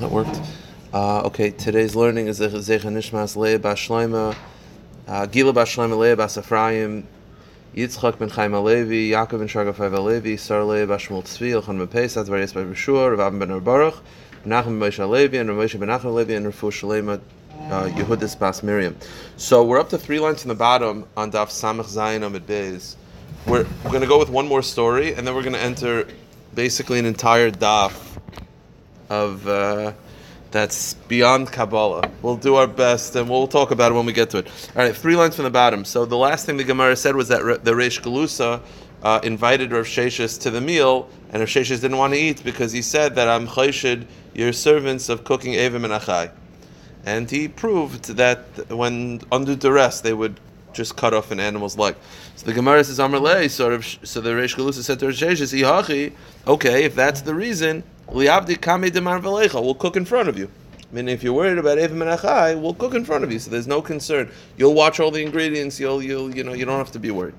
that worked. Uh, okay, today's learning is Zecha Nishmas Leah Bashleima, uh, Gila Bashleima Leah Basafrayim, Yitzchak ben Chaim Alevi, Yaakov ben Shargafai Alevi, Sar Leah Bashmul Tzvi, Elchan ben Pesach, Varias ben Rishua, Rav ben Baruch, Menachem ben Moshe Alevi, and Moshe ben Nachem Alevi, and Rafu Shalema, uh, Yehudis Bas Miriam. So we're up to three lines from the bottom on Daf Samach Zayin Amid Beis. We're, we're going to go with one more story, and then we're going to enter basically an entire Daf of uh, that's beyond Kabbalah. We'll do our best, and we'll talk about it when we get to it. All right, three lines from the bottom. So the last thing the Gemara said was that the Reish Galusa uh, invited Rav Sheshis to the meal, and Rav Sheshis didn't want to eat because he said that I'm chayshid, your servants of cooking Evim and Achai. And he proved that when under duress they would just cut off an animal's leg. So the Gemara says, Amr sort of, so the Reish Galusa said to Rav Sheshis, okay, if that's the reason, We'll cook in front of you. I mean, if you're worried about Evim and Achai, we'll cook in front of you, so there's no concern. You'll watch all the ingredients. You'll, you'll, you know, you don't have to be worried.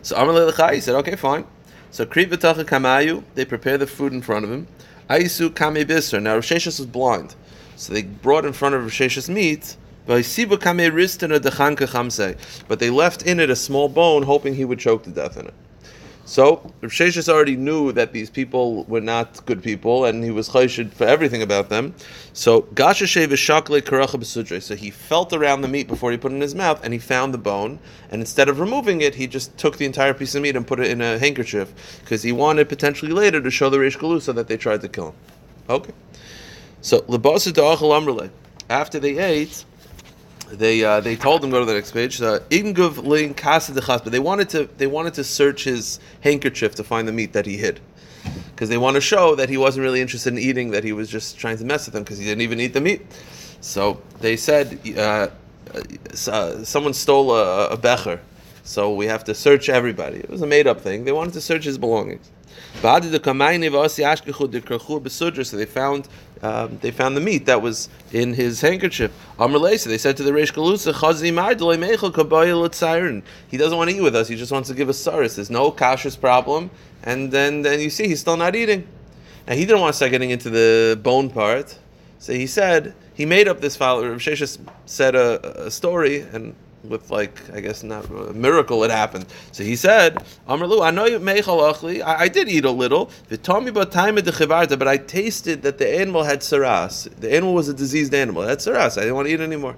So Amar Lechai said, okay, fine. So Kri V'Tacha Kamayu, they prepare the food in front of him. Aisu Kame Bisr. Now Rosh was blind, so they brought in front of Rosh meat. But they left in it a small bone, hoping he would choke to death in it. So Rav already knew that these people were not good people, and he was chayshid for everything about them. So Gashashe v'shakle karacha. So he felt around the meat before he put it in his mouth, and he found the bone. And instead of removing it, he just took the entire piece of meat and put it in a handkerchief because he wanted potentially later to show the Reish Galusa that they tried to kill him. Okay. So lebasa da'achal amrle. After they ate they uh, they told him go to the next page. Uh, but they wanted to they wanted to search his handkerchief to find the meat that he hid, because they want to show that he wasn't really interested in eating, that he was just trying to mess with them because he didn't even eat the meat. So they said uh, uh, someone stole a, a becher, so we have to search everybody. It was a made up thing. They wanted to search his belongings. So they found um, they found the meat that was in his handkerchief. So they said to the Reish Galusa, He doesn't want to eat with us. He just wants to give us saris. There's no kashrus problem. And then, then you see he's still not eating. And he didn't want to start getting into the bone part. So he said he made up this file. Rav Sheshes said a, a story and with like I guess not a miracle it happened. So he said, Amrlu, I know you meichal I, did eat a little. But I tasted that the animal had saras. The animal was a diseased animal. Had saras. I didn't want to eat anymore.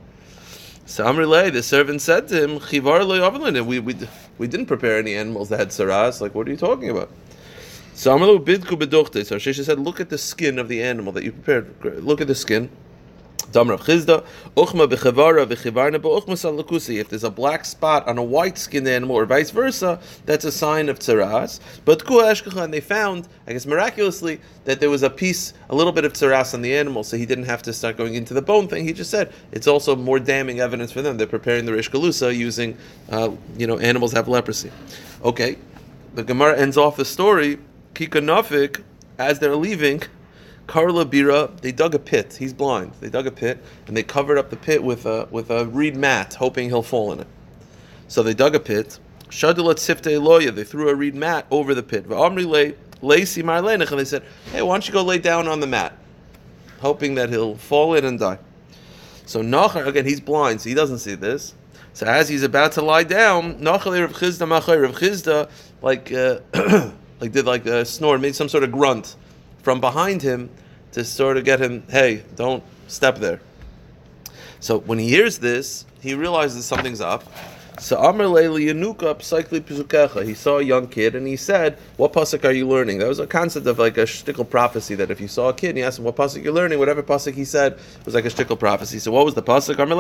So Amrle, the servant said to him, Chivar we, we, we didn't prepare any animals that had saras. Like, what are you talking about? So Amrlu bidku bedochte. So Shesha said, look at the skin of the animal that you prepared. Look at the skin. If there's a black spot on a white skinned animal or vice versa, that's a sign of tzaras. But and they found, I guess miraculously, that there was a piece, a little bit of tzaras on the animal, so he didn't have to start going into the bone thing. He just said it's also more damning evidence for them. They're preparing the Rish Galusa using, uh, you know, animals have leprosy. Okay, the Gemara ends off the story. Kika Nafik, as they're leaving, Karla Bira, they dug a pit. He's blind. They dug a pit and they covered up the pit with a with a reed mat, hoping he'll fall in it. So they dug a pit. Shadalat Sifte Loya, they threw a reed mat over the pit. Amri lay Lacy Marlenich, and they said, Hey, why don't you go lay down on the mat? Hoping that he'll fall in and die. So Nachar, again, he's blind, so he doesn't see this. So as he's about to lie down, Nachar Rav Chizda Machay, Rav Chizda, like, uh, like did like a snore, made some sort of grunt from behind him to sort of get him, hey, don't step there. So when he hears this, he realizes something's up. So Amr Yanuka Psychli Pizukecha. He saw a young kid and he said, What pasuk are you learning? That was a concept of like a shtickle prophecy that if you saw a kid and you asked him what pasuk you're learning, whatever pasuk he said was like a shtickle prophecy. So what was the pasuk? Amr El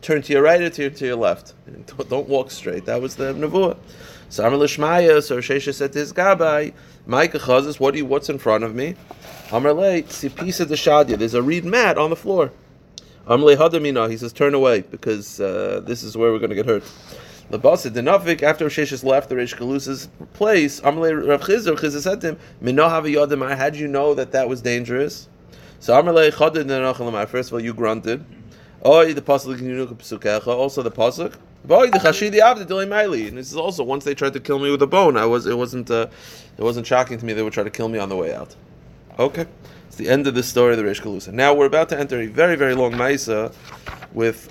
Turn to your right or to your left. Don't walk straight. That was the nevuah. So Amr Lishmaya, so Shesha said to his Gabai, Micah Chazis, what do you, what's in front of me? Amrle, Sipisa de Shadia, there's a reed mat on the floor. Amrle Hadamina, he says, turn away, because uh, this is where we're going to get hurt. The boss The Denavik, after Sheshis left the Reish Galusa's place, Amrle Rav Chizr, Chizr said to him, Minohav Yodim, how did you know that that was dangerous? So Amrle Chadid first of all, you grunted. Oh, the pasuk also the pasuk. And this is also once they tried to kill me with a bone. I was it wasn't uh, it wasn't shocking to me they would try to kill me on the way out. Okay. It's the end of the story of the Rish Galusa. Now we're about to enter a very, very long Maisa with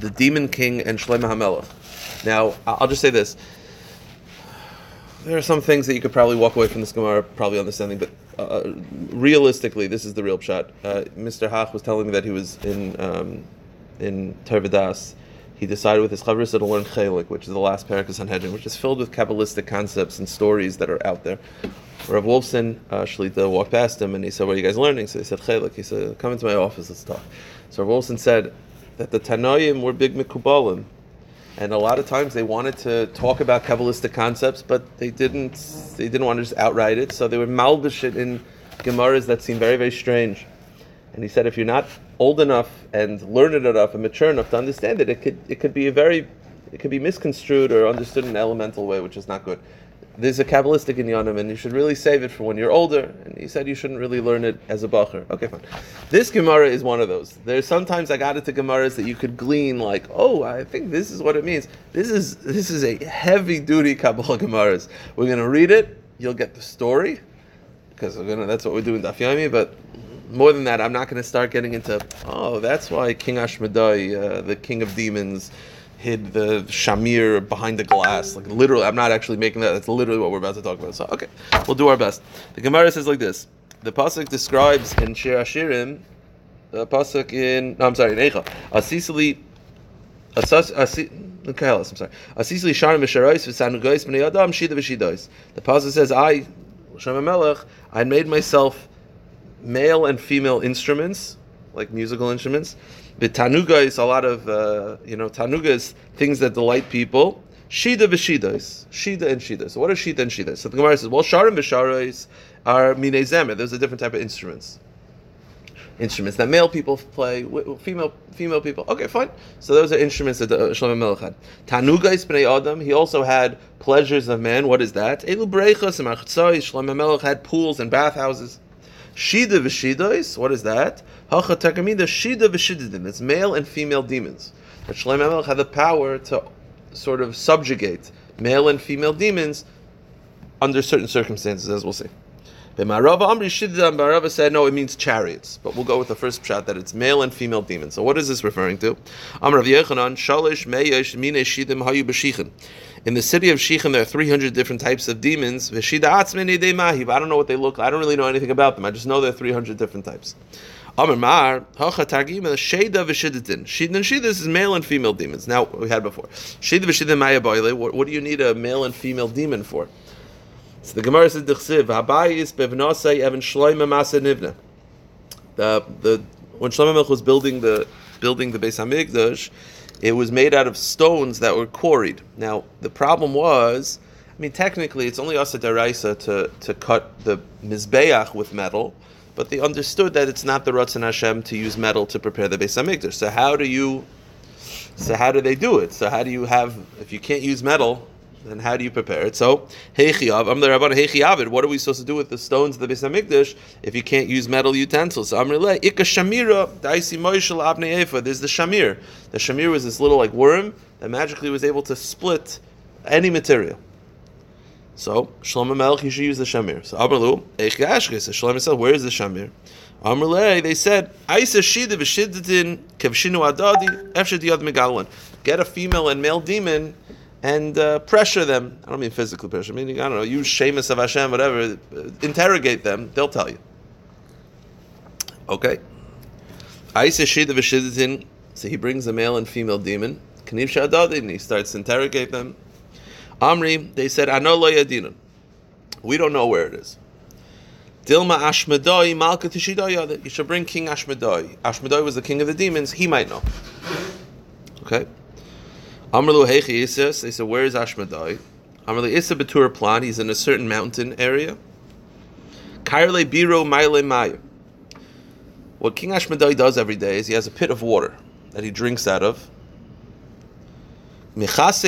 the Demon King and Shlomo HaMelech. Now, I'll just say this. There are some things that you could probably walk away from this Gemara probably understanding, but uh, realistically, this is the real shot. Uh, Mr. Hach was telling me that he was in um, in Tervadas. He decided with his chavris to learn Chelik, which is the last parak of Sanhedrin, which is filled with Kabbalistic concepts and stories that are out there. Rav Wolfson, uh, Shlita, walked past him and he said, What are you guys learning? So he said, Chelik. He said, Come into my office, let's talk. So Rav Wolfson said that the Tanoim were big Mikubalim. And a lot of times they wanted to talk about Kabbalistic concepts, but they didn't they didn't want to just outright it. So they would malbish it in Gemaras that seemed very, very strange. And he said if you're not old enough and learned enough and mature enough to understand it, it could it could be a very it could be misconstrued or understood in an elemental way, which is not good. There's a Kabbalistic inyanim, and you should really save it for when you're older. And he said you shouldn't really learn it as a bacher. Okay, fine. This Gemara is one of those. There's sometimes I got into Gemaras that you could glean like, oh, I think this is what it means. This is this is a heavy duty Kabbalah Gemaras. We're gonna read it. You'll get the story because we're gonna. That's what we're doing Daf Yomi, but more than that, I'm not going to start getting into. Oh, that's why King Ashmedai, uh, the king of demons, hid the shamir behind the glass. Like literally, I'm not actually making that. That's literally what we're about to talk about. So okay, we'll do our best. The Gemara says like this: the pasuk describes in Shir Ashirim, the pasuk in no, I'm sorry, in Eicha, Asisili, Asas, Asi. Okay, I'm sorry. Asisili sharim v'sharois v'sanugois b'nei adam shida v'shidois. The pasuk says, "I, Shem Melech, I made myself male and female instruments, like musical instruments. The tanuga is a lot of uh, you know tanuga is things that delight people. Shida v'shidas, shida and shida. So what are shida and shida? So the Gemara says, well, sharim v'sharais are minei There's a different type of instruments. Instruments that male people play, female female people. Okay, fine. So those are instruments that uh, Shlomo Melech had. Tanuga is bnei adam. He also had pleasures of man. What is that? Elu breichas and Shlomo Melech had pools and bathhouses. Shida v'shidois, what is that? Hacha takamida shida v'shididin. It's male and female demons. But Shlomo Melech had the power to sort of subjugate male and female demons under certain circumstances, as we'll see. But Marava Amri Shidda Marava said no, it means chariots. But we'll go with the first shot that it's male and female demons. So what is this referring to? Amr Rav Yechanan Shalish Meyesh Mine Shidim Hayu B'Shichin. In the city of Shechem, there are 300 different types of demons. I don't know what they look like. I don't really know anything about them. I just know there are 300 different types. Amr Mar, Hacha Targim, Sheda v'shidatin. Shida and Shida is male and female demons. Now, we had before. Shida v'shida maya boile. What do you need a male and female demon for? So the Gemara says, D'chsiv, Habayis bevnosei even shloime masa. The, the, when Shlomo Melech was building the, building the Beis HaMikdash, it was made out of stones that were quarried. Now, the problem was, I mean, technically, it's only Asa Daraisa to, to cut the Mizbeach with metal, but they understood that it's not the Ratzon Hashem to use metal to prepare the Beis HaMikdash. So how do you, so how do they do it? So how do you have, if you can't use metal, then how do you prepare it? So, Heichiav, I'm the Rabban Heichiavid. What are we supposed to do with the stones of the Beis Hamikdash if you can't use metal utensils? So, Amrle, Ika Shamira, Daisi Moishel Abnei. There's the Shamir. The Shamir was this little like worm that magically was able to split any material. So, Shlomo Melech, you should use the Shamir. So, Amrlu, Eich Yashke, so Shlomo said, where is the Shamir? Amrle, they said, Aisa Shida V'Shidatin Kevshinu Adadi Efshet Yad Megalwan. Get a female and male demon and uh, pressure them. I don't mean physical pressure. I mean, I don't know, use Shemus of Hashem, whatever. uh, Interrogate them. They'll tell you. Okay. So he brings a male and female demon. Kaniv Shadadin. And he starts to interrogate them. Amri, they said, Ano. We don't know where it is. Dilma Ashmedai Malka. You should bring King Ashmedai. Ashmedai was the king of the demons. He might know. Okay. Amrlu Heichi Isas. They said, Where is Ashmedai? Amrlu Issa Betur Plan. He's in a certain mountain area. Kairle Biro Maile Maya. What King Ashmedai does every day is he has a pit of water that he drinks out of. He covers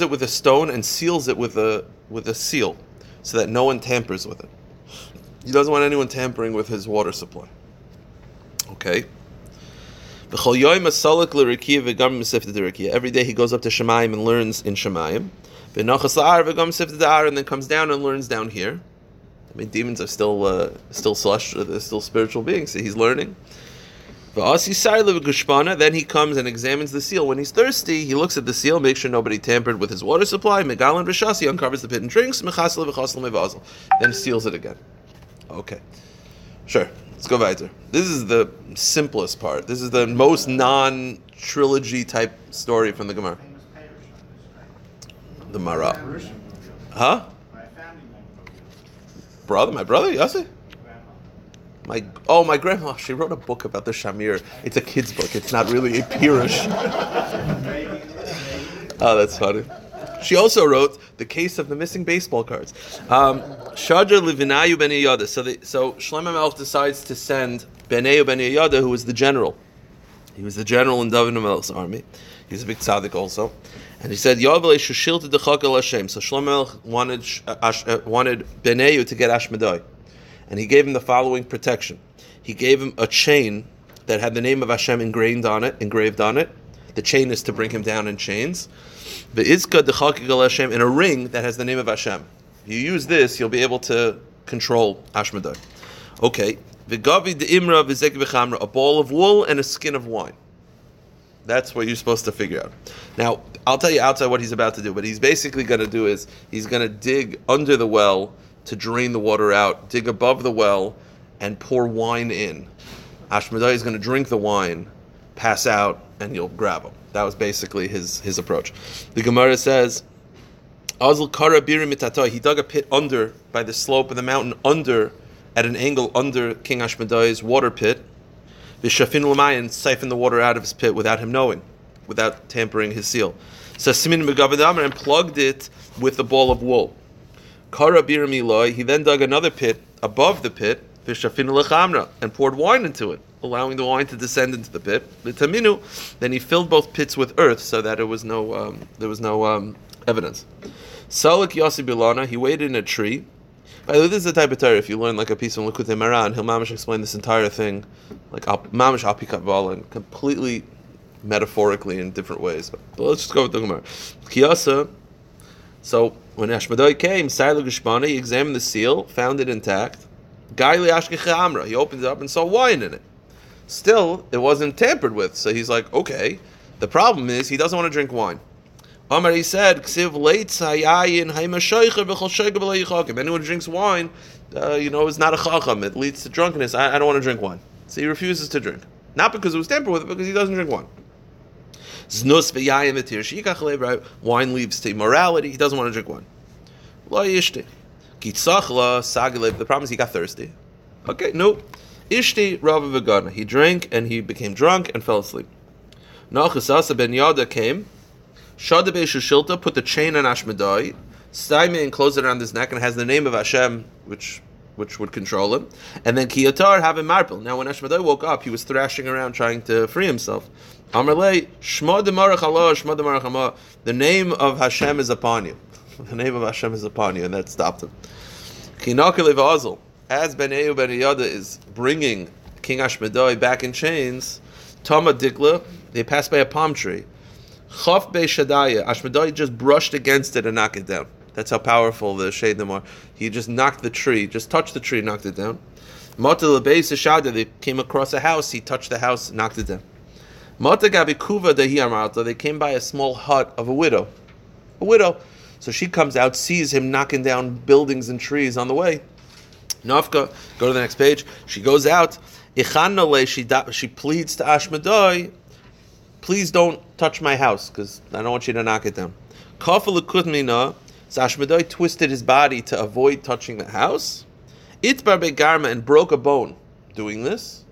it with a stone and seals it with a with a seal, so that no one tampers with it. He doesn't want anyone tampering with his water supply. Okay. Every day he goes up to Shemayim and learns in Shemayim. And then comes down and learns down here. I mean, demons are still uh, still celestial, they're still spiritual beings, so he's learning. Then he comes and examines the seal. When he's thirsty, he looks at the seal, makes sure nobody tampered with his water supply. Megalan uncovers the pit and drinks. Then seals it again. Okay. Sure. Let's go weiter. This is the simplest part. This is the most non trilogy type story from the Gemara. The Mara. Huh? My family named Brother, my brother, Yossi? My oh, my grandma. She wrote a book about the Shamir. It's a kid's book. It's not really a Pirush. oh, ah, that's funny. She also wrote the case of the missing baseball cards. Um, Shadra Livinayu ben Yada. So, the, so Shlomo Melch decides to send Benayu ben Yada, who was the general. He was the general in David Melch's army. He's a big tzaddik also. And he said, Yavle Shushil to the Hashem. So Shlomo Melch wanted, uh, wanted Benayu to get Ashmedai and he gave him the following protection. He gave him a chain that had the name of Hashem on it, engraved on it. The chain is to bring him down in chains. The izka dechakik Hashem in a ring that has the name of Hashem. You use this, you'll be able to control Ashmedai. Okay. V'gavi de imra v'chamra, a ball of wool and a skin of wine. That's what you're supposed to figure out. Now, I'll tell you outside what he's about to do, but he's basically going to do is he's going to dig under the well to drain the water out, dig above the well, and pour wine in. Ashmedai is going to drink the wine, pass out, and you'll grab them. That was basically his, his approach. The Gemara says, Azl Kara Biri he dug a pit under, by the slope of the mountain, under, at an angle under King Ashmedai's water pit. Vishafin and siphoned the water out of his pit without him knowing, without tampering his seal. So Simin and plugged it with a ball of wool. Kara bir he then dug another pit above the pit, and poured wine into it, allowing the wine to descend into the pit. The Taminu, then he filled both pits with earth so that it was no um, there was no um, evidence. Salik Yossi Bilana, he waited in a tree. By the way, this is the type of Torah, if you learn like a piece from Likutei Moharan, he'll mamish explain this entire thing, like mamish apikat and completely metaphorically in different ways. But, but let's just go with the Gemara. Kiyasa, so when Ashmadai came, Sailu Gishmana, he examined the seal, found it intact. Gaili Ashkecha Amra, he opened it up and saw wine in it. Still, it wasn't tampered with, so he's like, okay. The problem is he doesn't want to drink wine. Amar he said, Anyone drinks wine, uh, you know, is not a chacham. It leads to drunkenness. I, I don't want to drink wine. So he refuses to drink. Not because it was tampered with, because he doesn't drink wine. Wine leads to immorality. He doesn't want to drink wine. The problem is he got thirsty. Okay, no. Ishti Rabbi Vagana. He drank and he became drunk and fell asleep. Nachasasa ben Yada came. Shadabe Shushilta put the chain on Ashmedai. Staime and closed it around his neck and has the name of Hashem, which which would control him. And then Kiyatar have a marble. Now when Ashmedai woke up, he was thrashing around trying to free himself. Amarle, Shma Demarach Allah, The name of Hashem is upon you. the name of Hashem is upon you, and that stopped him. Kinakalev. As Ben Eyu Ben Yada is bringing King Ashmedai back in chains, Tama Dikla, they pass by a palm tree. Chaf Be Shadaya, Ashmedai just brushed against it and knocked it down. That's how powerful the Shadim are. He just knocked the tree, just touched the tree, knocked it down. Mata Shada, they came across a house, he touched the house, knocked it down. Mata Gabi Kuva Dehi they came by a small hut of a widow. A widow. So she comes out, sees him knocking down buildings and trees on the way. Nafka, go to the next page. She goes out. She, she pleads to Ashmedai, please don't touch my house because I don't want you to knock it down. So Ashmedai twisted his body to avoid touching the house. Itbar Garma and broke a bone doing this.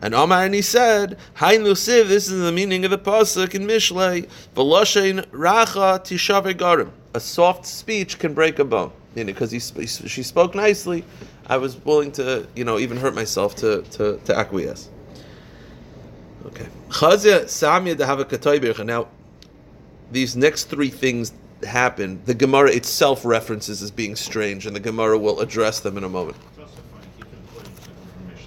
And Omar and he said, Hain Lusiv, this is the meaning of the pasuk in Mishlei, Veloshein Racha Tishaver Garim. A soft speech can break a bone. You know, because he, she spoke nicely, I was willing to, you know, even hurt myself to, to, to acquiesce. Okay. Chazia Samya to have a Now, these next three things happen. The Gemara itself references as being strange, and the Gemara will address them in a moment.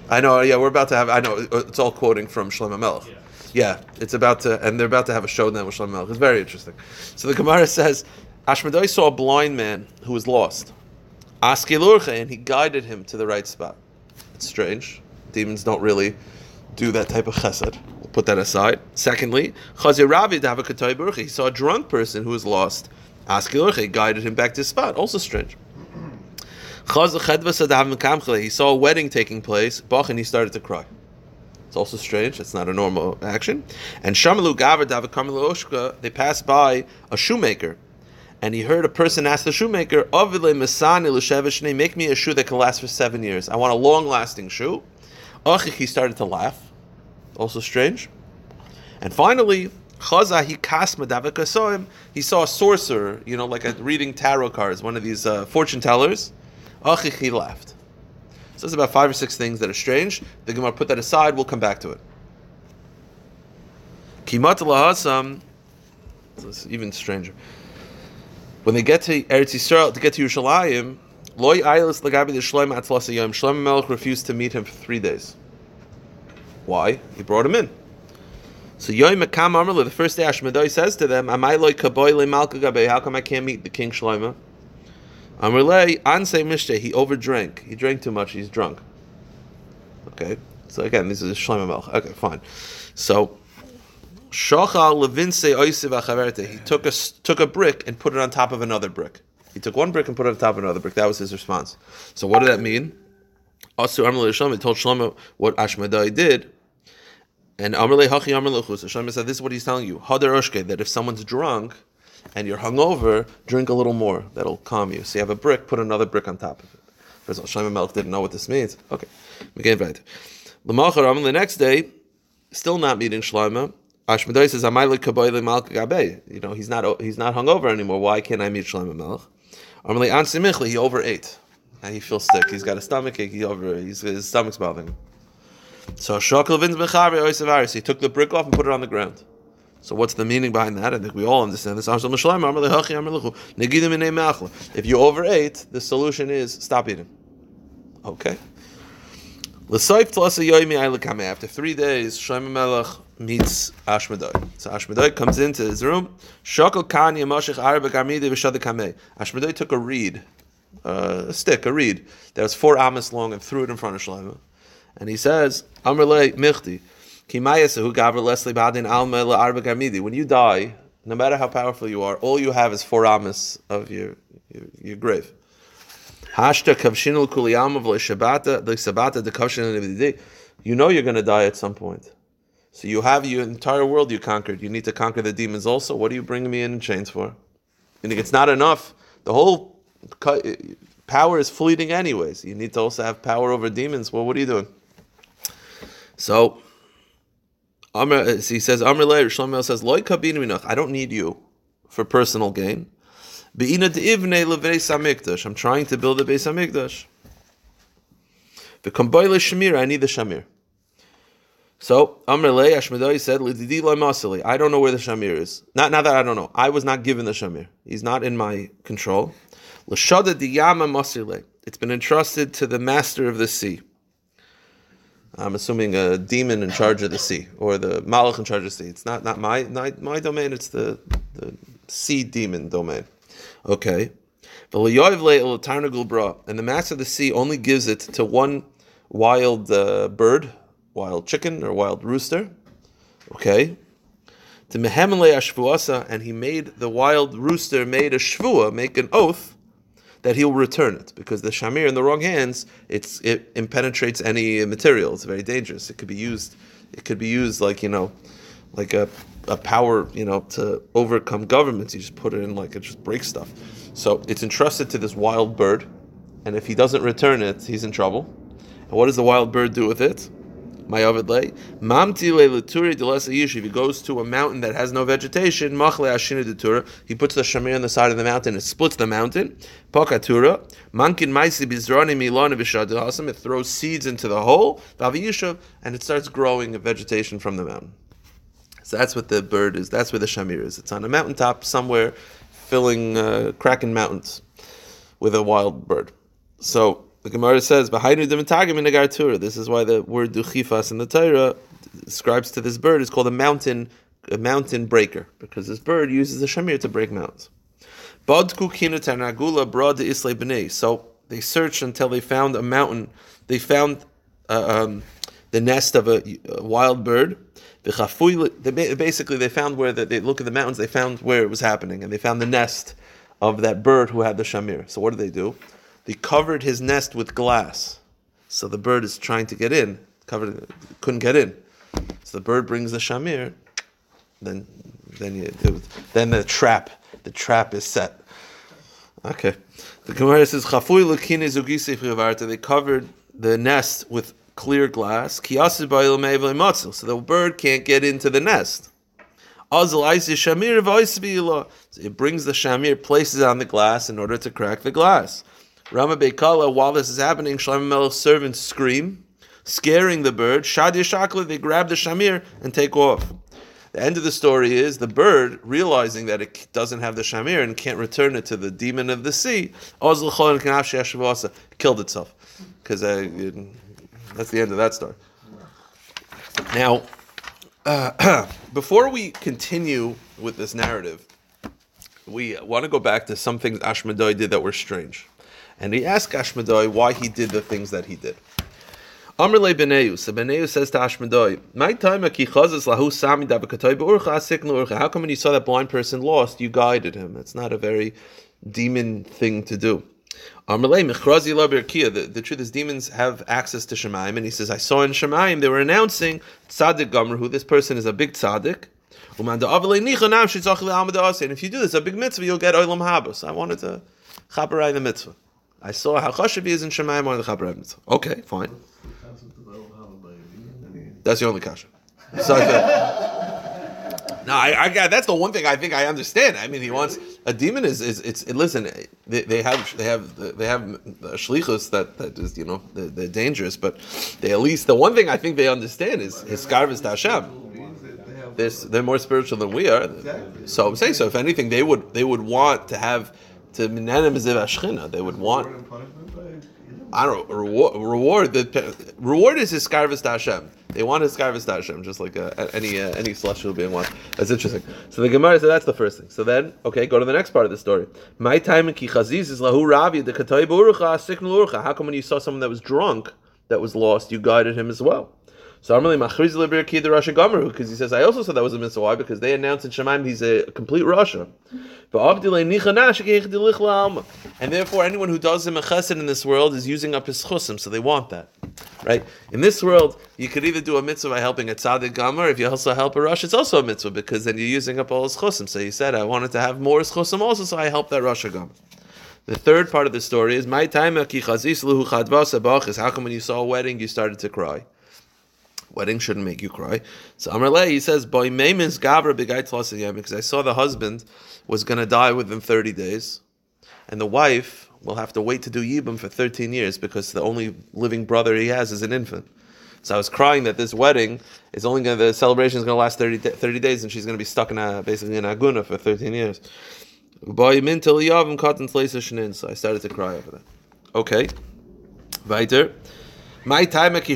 I know. Yeah, we're about to have. I know it's all quoting from Shlomo Melech. Yeah. yeah, it's about to, and they're about to have a showdown with Shlomo Melech. It's very interesting. So the Gemara says, Ashmedai saw a blind man who was lost. Askilurche, and he guided him to the right spot. It's strange. Demons don't really do that type of chesed. We'll put that aside. Secondly, Chazir he saw a drunk person who was lost. Askilurche guided him back to his spot. Also strange. He saw a wedding taking place, and he started to cry. It's also strange. It's not a normal action. And Shamalu Gavar David they passed by a shoemaker. And he heard a person ask the shoemaker, Make me a shoe that can last for seven years. I want a long lasting shoe. He started to laugh. Also strange. And finally, Chaza he kasma He saw a sorcerer, you know, like a reading tarot cards, one of these uh, fortune tellers. He laughed. So there's about five or six things that are strange. The Gemara put that aside. We'll come back to it. Kimat lahasam. It's even stranger. When they get to Eretz Yisrael, to get to Yerushalayim, loy aylis lagabi the Shloim atlas yom. Shlomo Melech refused to meet him for three days. Why? He brought him in. So Yoim Makam Amrla, the first day Ashmadai says to them, Amai loy kaboy le malka gabe, how come I can't meet the king Shlomo? Amrlei Anse Mishte, he overdrank. He drank too much, he's drunk. Okay. So again, this is Shlomo Melch. Okay, fine. So Shochal Levinse Oisiv Achaverte, he took a took a brick and put it on top of another brick. He took one brick and put it on top of another brick. That was his response. So what did that mean? Also, Amrlei Shlomo told Shlomo what Ashmadai did. And Amrlei Hachi Amrlei Chus. Shlomo said, This is what he's telling you. Hadar Oshke, that if someone's drunk, and you're hungover, drink a little more. That'll calm you. So you have a brick, put another brick on top of it. First of all, Shlomo Melech didn't know what this means. Okay, get right. The next day, still not meeting Shlomo. Ashmadai says, "Amaylik kaboyle malka gabe." You know, he's not he's not hungover anymore. Why can't I meet Shlomo Melech? Amalei ansimichli, he overate, and he feels sick. He's got a stomach ache. He over his stomach's bothering. So Shokal vins bechavi He took the brick off and put it on the ground. So what's the meaning behind that? I think we all understand this. If you overate, the solution is stop eating. Okay. After three days, Shlomo Melech meets Ashmedai. So Ashmedai comes into his room. Ashmedai took a reed, uh, a stick, a reed that was four amas long, and threw it in front of Shlomo. And he says, Amrle Michti. When you die, no matter how powerful you are, all you have is four amas of your, your, your grave. You know you're going to die at some point. So you have your entire world you conquered. You need to conquer the demons also. What are you bringing me in in chains for? And it's not enough. The whole power is fleeting anyways. You need to also have power over demons. Well, what are you doing? So Amr, uh, he says, Amr Shlomo says, Loi kabinu I don't need you for personal gain. I'm trying to build a beis hamikdash. The komboile shamir, I need the shamir. So Amr Le Ashmedai said. I don't know where the shamir is. Not not that I don't know. I was not given the shamir. He's not in my control. L'shada diyama masile. It's been entrusted to the master of the sea. I'm assuming a demon in charge of the sea or the malach in charge of the sea. It's not not my my, my domain. It's the the sea demon domain. Okay. And the master of the sea only gives it to one wild uh, bird, wild chicken or wild rooster. Okay. To Mehemele Ashvuasa, and he made the wild rooster made a shvua, make an oath that he'll return it because the shamir in the wrong hands, it's it impenetrates any material. It's very dangerous. It could be used. It could be used like you know, like a a power you know to overcome governments. You just put it in like it just breaks stuff. So it's entrusted to this wild bird, and if he doesn't return it, he's in trouble. And what does the wild bird do with it? My Mamti leturi If he goes to a mountain that has no vegetation, machle ashina detura, he puts the shamir on the side of the mountain, it splits the mountain. Pakatura, mankin maisi bizrani milana v'shadahasam, it throws seeds into the hole, vaviyushav, and it starts growing vegetation from the mountain. So that's what the bird is. That's where the shamir is. It's on a mountaintop somewhere, filling uh, cracking mountains with a wild bird. So the Gemara says, This is why the word duchifas in the Torah describes to this bird is called a mountain a mountain breaker, because this bird uses the shamir to break mountains. So they searched until they found a mountain. They found uh, um, the nest of a, a wild bird. Basically, they found where the, they look at the mountains. They found where it was happening, and they found the nest of that bird who had the shamir. So what did they do? They covered his nest with glass. So the bird is trying to get in, covered, couldn't get in. So the bird brings the shamir. Then, then you, then the trap, the trap is set. Okay. The Gemara says, "Chafui lekine They covered the nest with clear glass. So the bird can't get into the nest. So it brings the shamir, places on the glass in order to crack the glass. Rama Beikala, while this is happening, Shlomo Melech's servants scream, scaring the bird. Shadia Shakla, they grab the shamir and take off. The end of the story is the bird, realizing that it doesn't have the shamir and can't return it to the demon of the sea, killed itself. Because uh, that's the end of that story. Now, uh, before we continue with this narrative, we want to go back to some things Ashmedai did that were strange. And he asked Ashmedai why he did the things that he did. Amrle Beneus. So Beneus says to Ashmedoi, My time lahu sami How come when you saw that blind person lost, you guided him? That's not a very demon thing to do. Labirkia. The truth is, demons have access to Shemaim, and he says, I saw in Shemaim they were announcing Tzaddik Gomer, who this person is a big tzaddik. And if you do this, a big mitzvah, you'll get oilam habas. I wanted to chaperai the mitzvah. I saw how chashav is in I wanted the mitzvah. Okay, fine. That's the only kasha. No, I, I that's the one thing I think I understand. I mean, he wants a demon is is it's it, listen. They, they have they have they have shlichus that that is you know they're, they're, dangerous, but they at least the one thing I think they understand is his skarvis Hashem. They're, they're more spiritual than we are. So I'm saying so. If anything, they would they would want to have to minanim ziv They would want. I don't know, reward. Reward the reward is his skarvis Hashem. They want his skarvis Hashem, just like uh, any uh, any celestial being wants. That's interesting. So the Gemara said that's the first thing. So then, okay, go to the next part of the story. My time in kichaziz is lahu ravi the How come when you saw someone that was drunk, that was lost, you guided him as well? So I'm really machriz lebir ki the Rasha Gomeru because he says I also said that was a mitzvah. Why? Because they announced in Shemaim he's a complete Rasha. And therefore, anyone who does him a chesed in this world is using up his chusim, so they want that, right? In this world, you could either do a mitzvah by helping a tzaddik gomer. If you also help a rush, it's also a mitzvah because then you're using up all his chusim. So he said, I wanted to have more chusim also, so I helped that rush gomer. The third part of the story is my time How come when you saw a wedding you started to cry? Wedding shouldn't make you cry. So Amrle, he says, Boy Maimins Bigai because I saw the husband was going to die within 30 days, and the wife will have to wait to do Yibam for 13 years because the only living brother he has is an infant. So I was crying that this wedding is only going to, the celebration is going to last 30, 30 days and she's going to be stuck in a, basically in Aguna for 13 years. So I started to cry over that. Okay. Weiter. My time. How come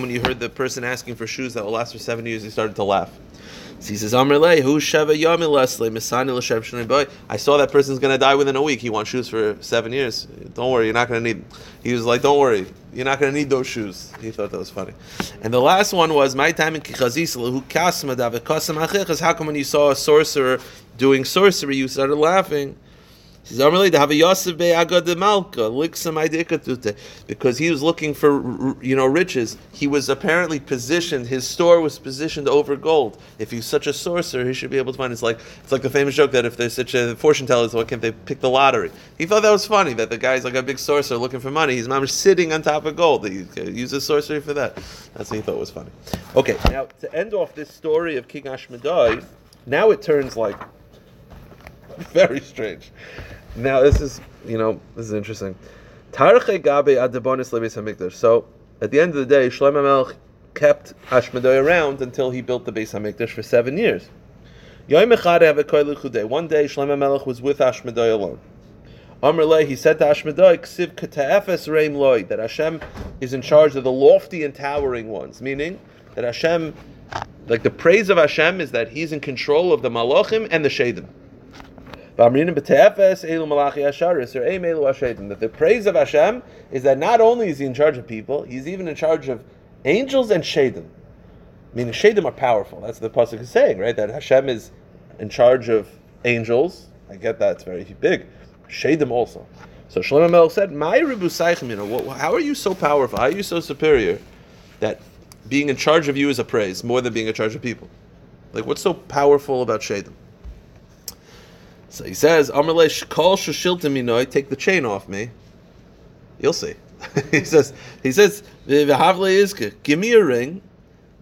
when you heard the person asking for shoes that will last for seven years, you started to laugh? So he says, Amrle, who Sheva Yami Leslie, Misani Lashevshin Boy. I saw that person's gonna die within a week. He wants shoes for seven years. Don't worry, you're not gonna need he was like, Don't worry, you're not gonna need those shoes. He thought that was funny. And the last one was my time in Kichazis who Kasma David Kasam Achichus. How come when you saw a sorcerer doing sorcery, you started laughing? Because he was looking for you know riches. He was apparently positioned. His store was positioned over gold. If he's such a sorcerer, he should be able to find. It's like it's like the famous joke that if there's such a fortune teller, why can't they pick the lottery? He thought that was funny. That the guy's like a big sorcerer looking for money. He's sitting on top of gold. He uses sorcery for that. That's what he thought was funny. Okay, now to end off this story of King Ashmedai, now it turns like very strange. Now this is you know this is interesting. So at the end of the day, Shlomo Melech kept Ashmedai around until he built the Beis Hamikdash for seven years. One day, Shlomo Melech was with Ashmedai alone. Amrle, he said to Ashmedai, reim loy, that Hashem is in charge of the lofty and towering ones, meaning that Hashem Like the praise of Hashem is that He's in control of the Malachim and the Shadim. That the praise of Hashem is that not only is He in charge of people, He's even in charge of angels and Shadim. Meaning Shadim are powerful. That's what the pasuk is saying, right? That Hashem is in charge of angels. I get that; it's very big. Shadim also. So Shlomo Melech said, "My ribu you know, how are you so powerful? How are you so superior that being in charge of you is a praise more than being in charge of people? Like, what's so powerful about Shadim?" So he says, "Amarle kol shashiltim take the chain off me." You'll see. he says, he says, give me a ring.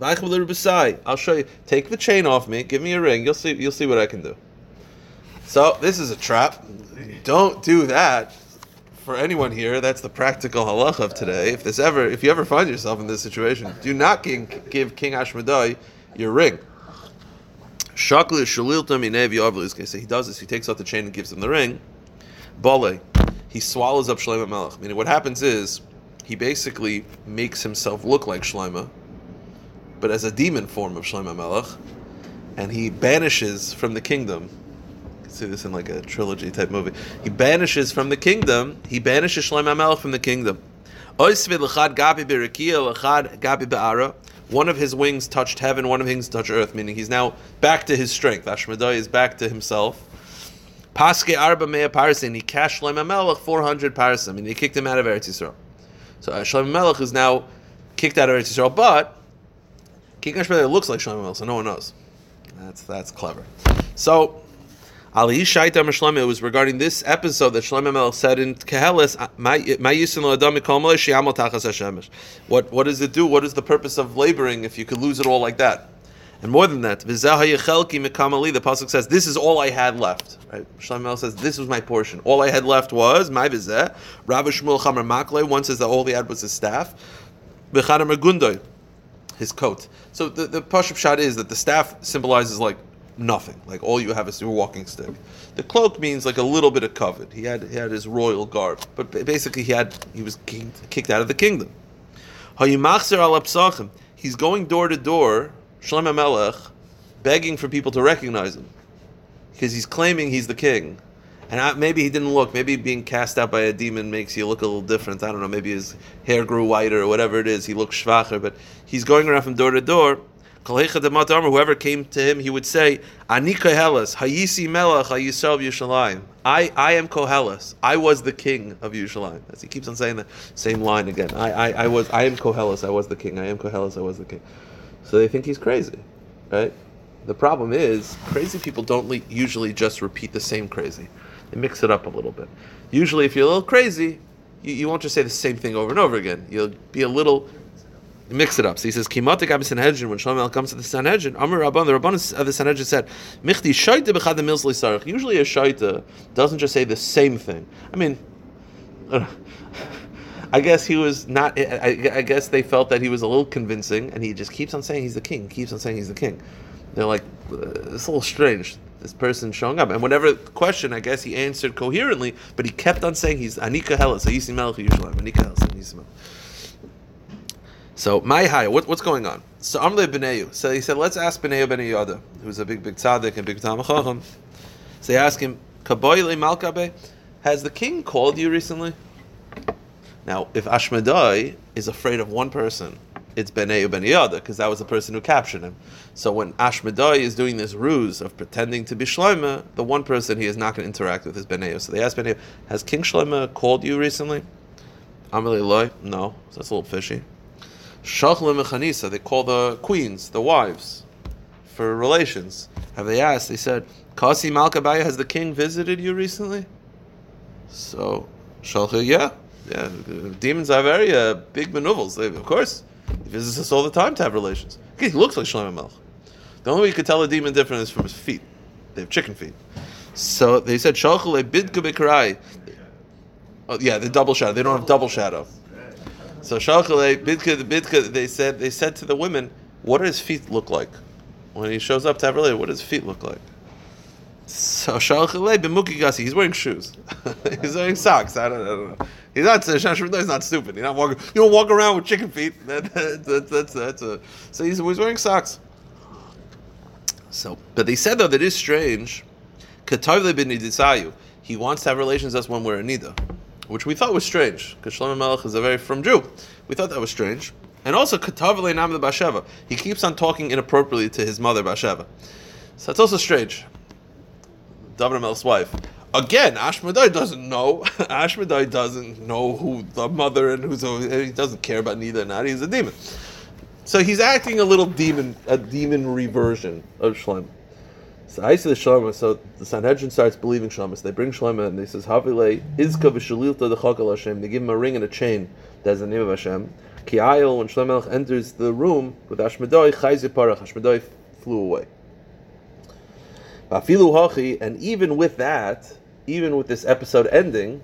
I'll show you. Take the chain off me. Give me a ring. You'll see. You'll see what I can do. So this is a trap. Don't do that for anyone here. That's the practical halacha of today. If this ever, if you ever find yourself in this situation, do not give King Ashmedai your ring. Shakli shalilta minev So he does this. He takes out the chain and gives him the ring. Bale, he swallows up Shlomo Melech. Meaning, what happens is he basically makes himself look like Shlomo, but as a demon form of Shlomo Melech, and he banishes from the kingdom. You see this in like a trilogy type movie. He banishes from the kingdom. He banishes Shlomo Melech from the kingdom. One of his wings touched heaven, one of his wings touched earth, meaning he's now back to his strength. Ashmedai is back to himself. Paske arba mea parsin, he cashed Shlomo Melech 400 parsim, and he kicked him out of Eretz Yisrael. So uh, Shlomo Melech is now kicked out of Eretz Yisrael, but King Ashmedai looks like Shlomo Melech, so no one knows. That's that's clever. So Ali Shaita Shlomo, it was regarding this episode that Shlomo Melech said in Kehelis, ah, What what does it do? What is the purpose of laboring if you could lose it all like that? And more than that, the pasuk says, "This is all I had left." Right? Shlomo says, "This was my portion. All I had left was my vizeh." Rabbi Shmuel Chamer Makle one says that all he had was his staff. his coat. So the the pashup shot is that the staff symbolizes like nothing, like all you have is your walking stick. The cloak means like a little bit of covet. He had he had his royal garb, but basically he had he was kicked out of the kingdom. He's going door to door Shlomo Melech begging for people to recognize him because he's claiming he's the king. And maybe he didn't look. Maybe being cast out by a demon makes you look a little different. I don't know. Maybe his hair grew whiter or whatever it is. He looks schwacher. But he's going around from door to door. Whoever came to him, he would say, "Ani kohelas, hayisi melech hayisrael Yushalayim." I, I am kohelas. I was the king of Yushalayim. As he keeps on saying the same line again. I, I, I was. I am kohelas. I was the king. I am kohelas. I was the king. So they think he's crazy, right? The problem is, crazy people don't le- usually just repeat the same crazy. They mix it up a little bit. Usually, if you're a little crazy, you, you won't just say the same thing over and over again. You'll be a little mix it up. So he says, "Kimatik Abba Sanhedrin." When Shlomo comes to the Sanhedrin, Amar Rabban, the Rabban of the Sanhedrin said, "Michti shaita b'chad the Usually, a shaita doesn't just say the same thing. I mean. I guess he was not. I, I, guess they felt that he was a little convincing, and he just keeps on saying he's the king. Keeps on saying he's the king. They're like, uh, it's a little strange. This person showing up, and whatever question, I guess he answered coherently, but he kept on saying he's Anika Helas, Ayisi Melech Yerushalayim, Anika Helas, Ayisi So my high, what, what's going on? So Amle B'neyu. So he said, let's ask B'neyu Ben Yoda, who's a big big tzaddik and big tamachacham. So they ask him, Kaboyle Malkabe, has the king called you recently? Now, if Ashmedai is afraid of one person, it's Benei Ben Yada, because that was the person who captured him. So when Ashmedai is doing this ruse of pretending to be Shloima, the one person he is not going to interact with is Benei. So they ask Benei, has King Shloima called you recently? Amalei Loi, no, so that's a little fishy. Shachlim Chanisa, they call the queens, the wives, for relations. Have they asked? They said, Kasi Malkabaya, has the king visited you recently? So, Shalcha, yeah, yeah, demons are very uh, big maneuvers. Of course, he visits us all the time to have relations. he looks like Shlomo Melech. The only way you could tell a demon different is from his feet. They have chicken feet. So they said Shalchale bidka bikrai. Oh yeah, the double shadow. They don't have double shadow. So Shalchale bidka bidka. They said they said to the women, "What do his feet look like when he shows up to have relations? What does his feet look like?" So Shalchale b'muki gasi. He's wearing shoes. he's wearing socks. I don't, I don't know. He's not He's not stupid. He's not walking. You don't walk around with chicken feet. That, that, that, that's that's a. So he's, he's wearing socks. So, but they said though that is strange. He wants to have relations with us when we're in Nida, which we thought was strange because Shlomo Melech is a very from Jew. We thought that was strange. And also Ketavle Nam the Basheva. He keeps on talking inappropriately to his mother Basheva. So that's also strange. David Melech's wife. Again, Ashmedai doesn't know. Ashmedai doesn't know who the mother and who's he doesn't care about neither or not. He's a demon. So he's acting a little demon, a demon reversion of Shlomo. So see the Shlomo. So the Sanhedrin starts believing Shlomo. So they bring Shlomo and they says Havile Izka v'Shalilta the Hashem. They give him a ring and a chain. That's the name of Hashem. Kiayel when Shlomo enters the room with Ashmedai, Chayze Parach. Ashmedai flew away. And even with that, even with this episode ending,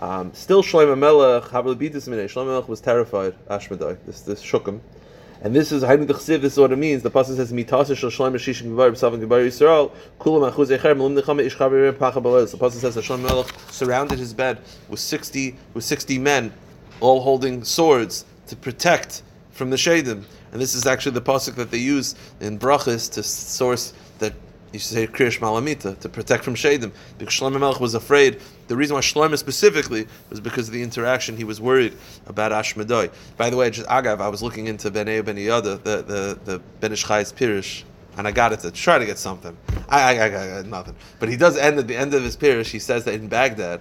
um, still Shlomo Melech, Shlomo Melech was terrified, Ashmedai, this, this shook him. And this is Hainu Dechsiv, this is what it means. The Pasuk says, Mitasa Shal Shlomo Shishim Gvar B'Savim Gvar Yisrael, Kulam Achuz Echer, Melim Nechama Ish Chaver Pacha Balez. The Pasuk says that Shlomo Melech surrounded his bed with 60, with 60 men, all holding swords to protect from the Shadim. And this is actually the Pasuk that they use in Brachas to source that you should say Kriyash Malamita to protect from Shadim. Because Shlomo Melech was afraid. The reason why Shlomo specifically was because of the interaction. He was worried about Ashmedoi. By the way, just Agav, I was looking into Benei Ben Yada, the the the Ben Ish Chay's Pirish, and I got it to try to get something. I, I, I got nothing. But he does end at the end of his Pirish. He says that in Baghdad,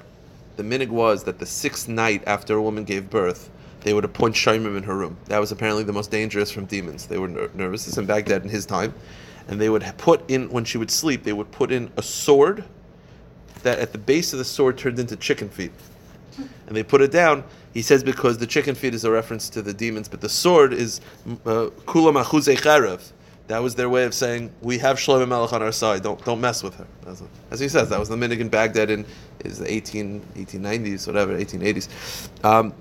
the minig was that the sixth night after a woman gave birth, they would appoint Shaimim in her room. That was apparently the most dangerous from demons. They were ner- nervous. This in Baghdad in his time and they would put in when she would sleep they would put in a sword that at the base of the sword turned into chicken feet and they put it down he says because the chicken feet is a reference to the demons but the sword is uh, kula uh, that was their way of saying we have Shlomo Melech on our side. Don't don't mess with her. As, as he says, that was the minig in Baghdad in is the 18, 1890s, whatever, 1880s. Um,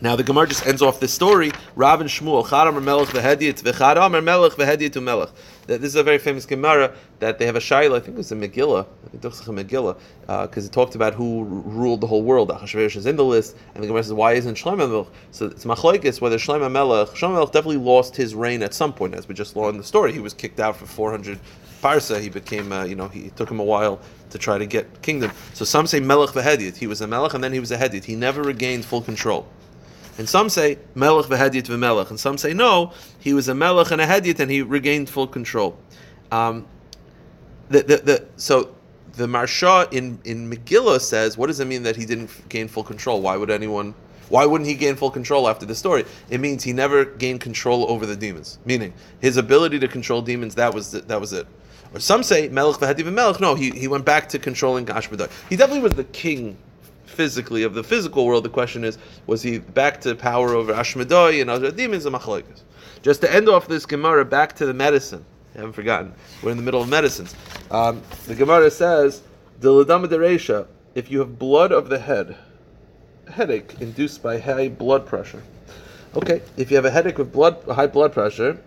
now the Gemara just ends off this story. Rav and Shmuel, Chadam Melech v'hediyat v'chadam Melech v'hediyat Melech. This is a very famous Gemara that they have a shaila. I think it was a Megillah. Megillah because uh, it talked about who ruled the whole world. Achashverosh is in the list, and the Gemara says, "Why isn't Shlomo Melech?" So it's machlekes whether Shlomo Melech, Shlomo Melech definitely lost his reign at some point, as we just saw in the story. He was kicked out for 400 parsa. He became, uh, you know, he took him a while to try to get kingdom. So some say Melech v'hediyat. He was a Melech, and then he was a Hediyat. He never regained full control. And some say Melech v'Hediyat v'Melech, and some say no, he was a Melech and a Hediyat, and he regained full control. Um, the, the, the, so the Maharsha in, in Megillah says, what does it mean that he didn't gain full control? Why would anyone? Why wouldn't he gain full control after the story? It means he never gained control over the demons. Meaning his ability to control demons that was that was it. Or some say Melech v'Hedi v'Melech. No, he, he went back to controlling Ashmedai. He definitely was the king physically of the physical world. The question is, was he back to power over Ashmedai and other demons and machlokes? Just to end off this Gemara, back to the medicine. I haven't forgotten. We're in the middle of medicines. Um, the Gemara says, "Diladama If you have blood of the head, headache induced by high blood pressure. Okay, if you have a headache with blood, high blood pressure,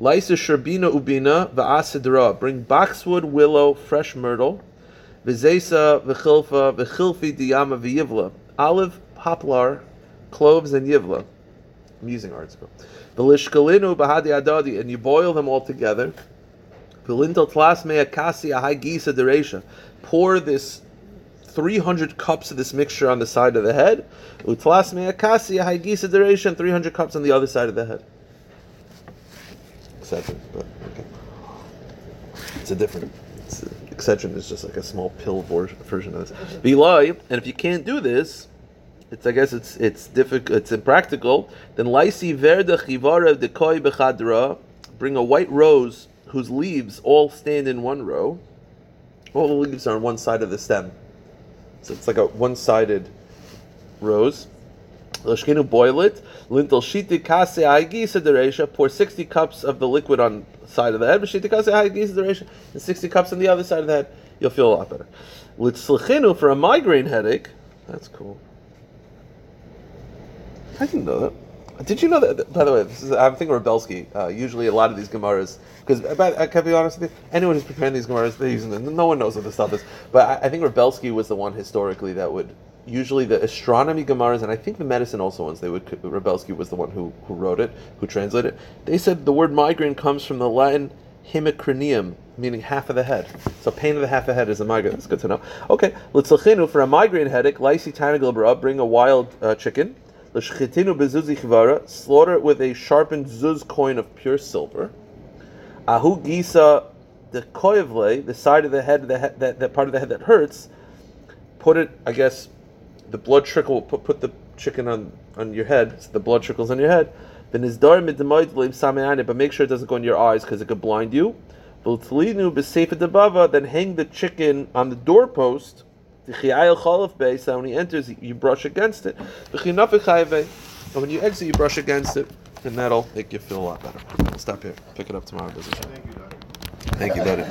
Laisa sherbina ubina va'asidra. Bring boxwood, willow, fresh myrtle, V'zesa v'chilfa v'chilfi diyama v'yivla. Olive, poplar, cloves, and yivla. I'm using article. V'lishkalinu b'hadi adadi. And you boil them all together. V'lintel tlas mea kasi ahai gisa deresha. Pour this 300 cups of this mixture on the side of the head. Utlas mea kasi ahai gisa deresha. And 300 cups on the other side of the head. Except, but okay. It's a Excedrin is just like a small pill version of this. Vilai, and if you can't do this, it's I guess it's it's difficult, it's impractical. Then laisi verda chivara dekoi bechadra, bring a white rose whose leaves all stand in one row. All the leaves are on one side of the stem, so it's like a one-sided rose. Lashkenu boil it. Lintel shiti kase aigisa deresha. Pour sixty cups of the liquid on side of the head. Shiti kase aigisa deresha. And sixty cups on the other side of the head. You'll feel a lot better. Litzlechinu for a migraine headache. That's cool. I didn't know that. Did you know that? By the way, this is I'm thinking Rebelsky. Uh, usually, a lot of these gemaras, because I can be honest with you, anyone who's preparing these gemaras, they're using them. No one knows what this stuff is. But I, I think Rebelsky was the one historically that would usually the astronomy Gemaras, and I think the medicine also ones, they would, Rebelsky was the one who, who wrote it, who translated it. They said the word migraine comes from the Latin hemicranium, meaning half of the head. So pain of the half of the head is a migraine. That's good to know. Okay, l'tzachinu for a migraine headache, lysi tanagil bring a wild uh, chicken. L'shchitinu bezuzi chivara, slaughter it with a sharpened zuz coin of pure silver. Ahu gisa the koyevle, the side of the head, the that, that part of the head that hurts, put it, I guess, the blood trickle, put, put the chicken on, on your head, so the blood trickles on your head. Then is but make sure it doesn't go in your eyes because it could blind you. Then hang the chicken on the doorpost. So when he enters, you brush against it. And when you exit, you brush against it, and that'll make you feel a lot better. We'll stop here. Pick it up tomorrow. Thank you, Doctor. Thank you, buddy.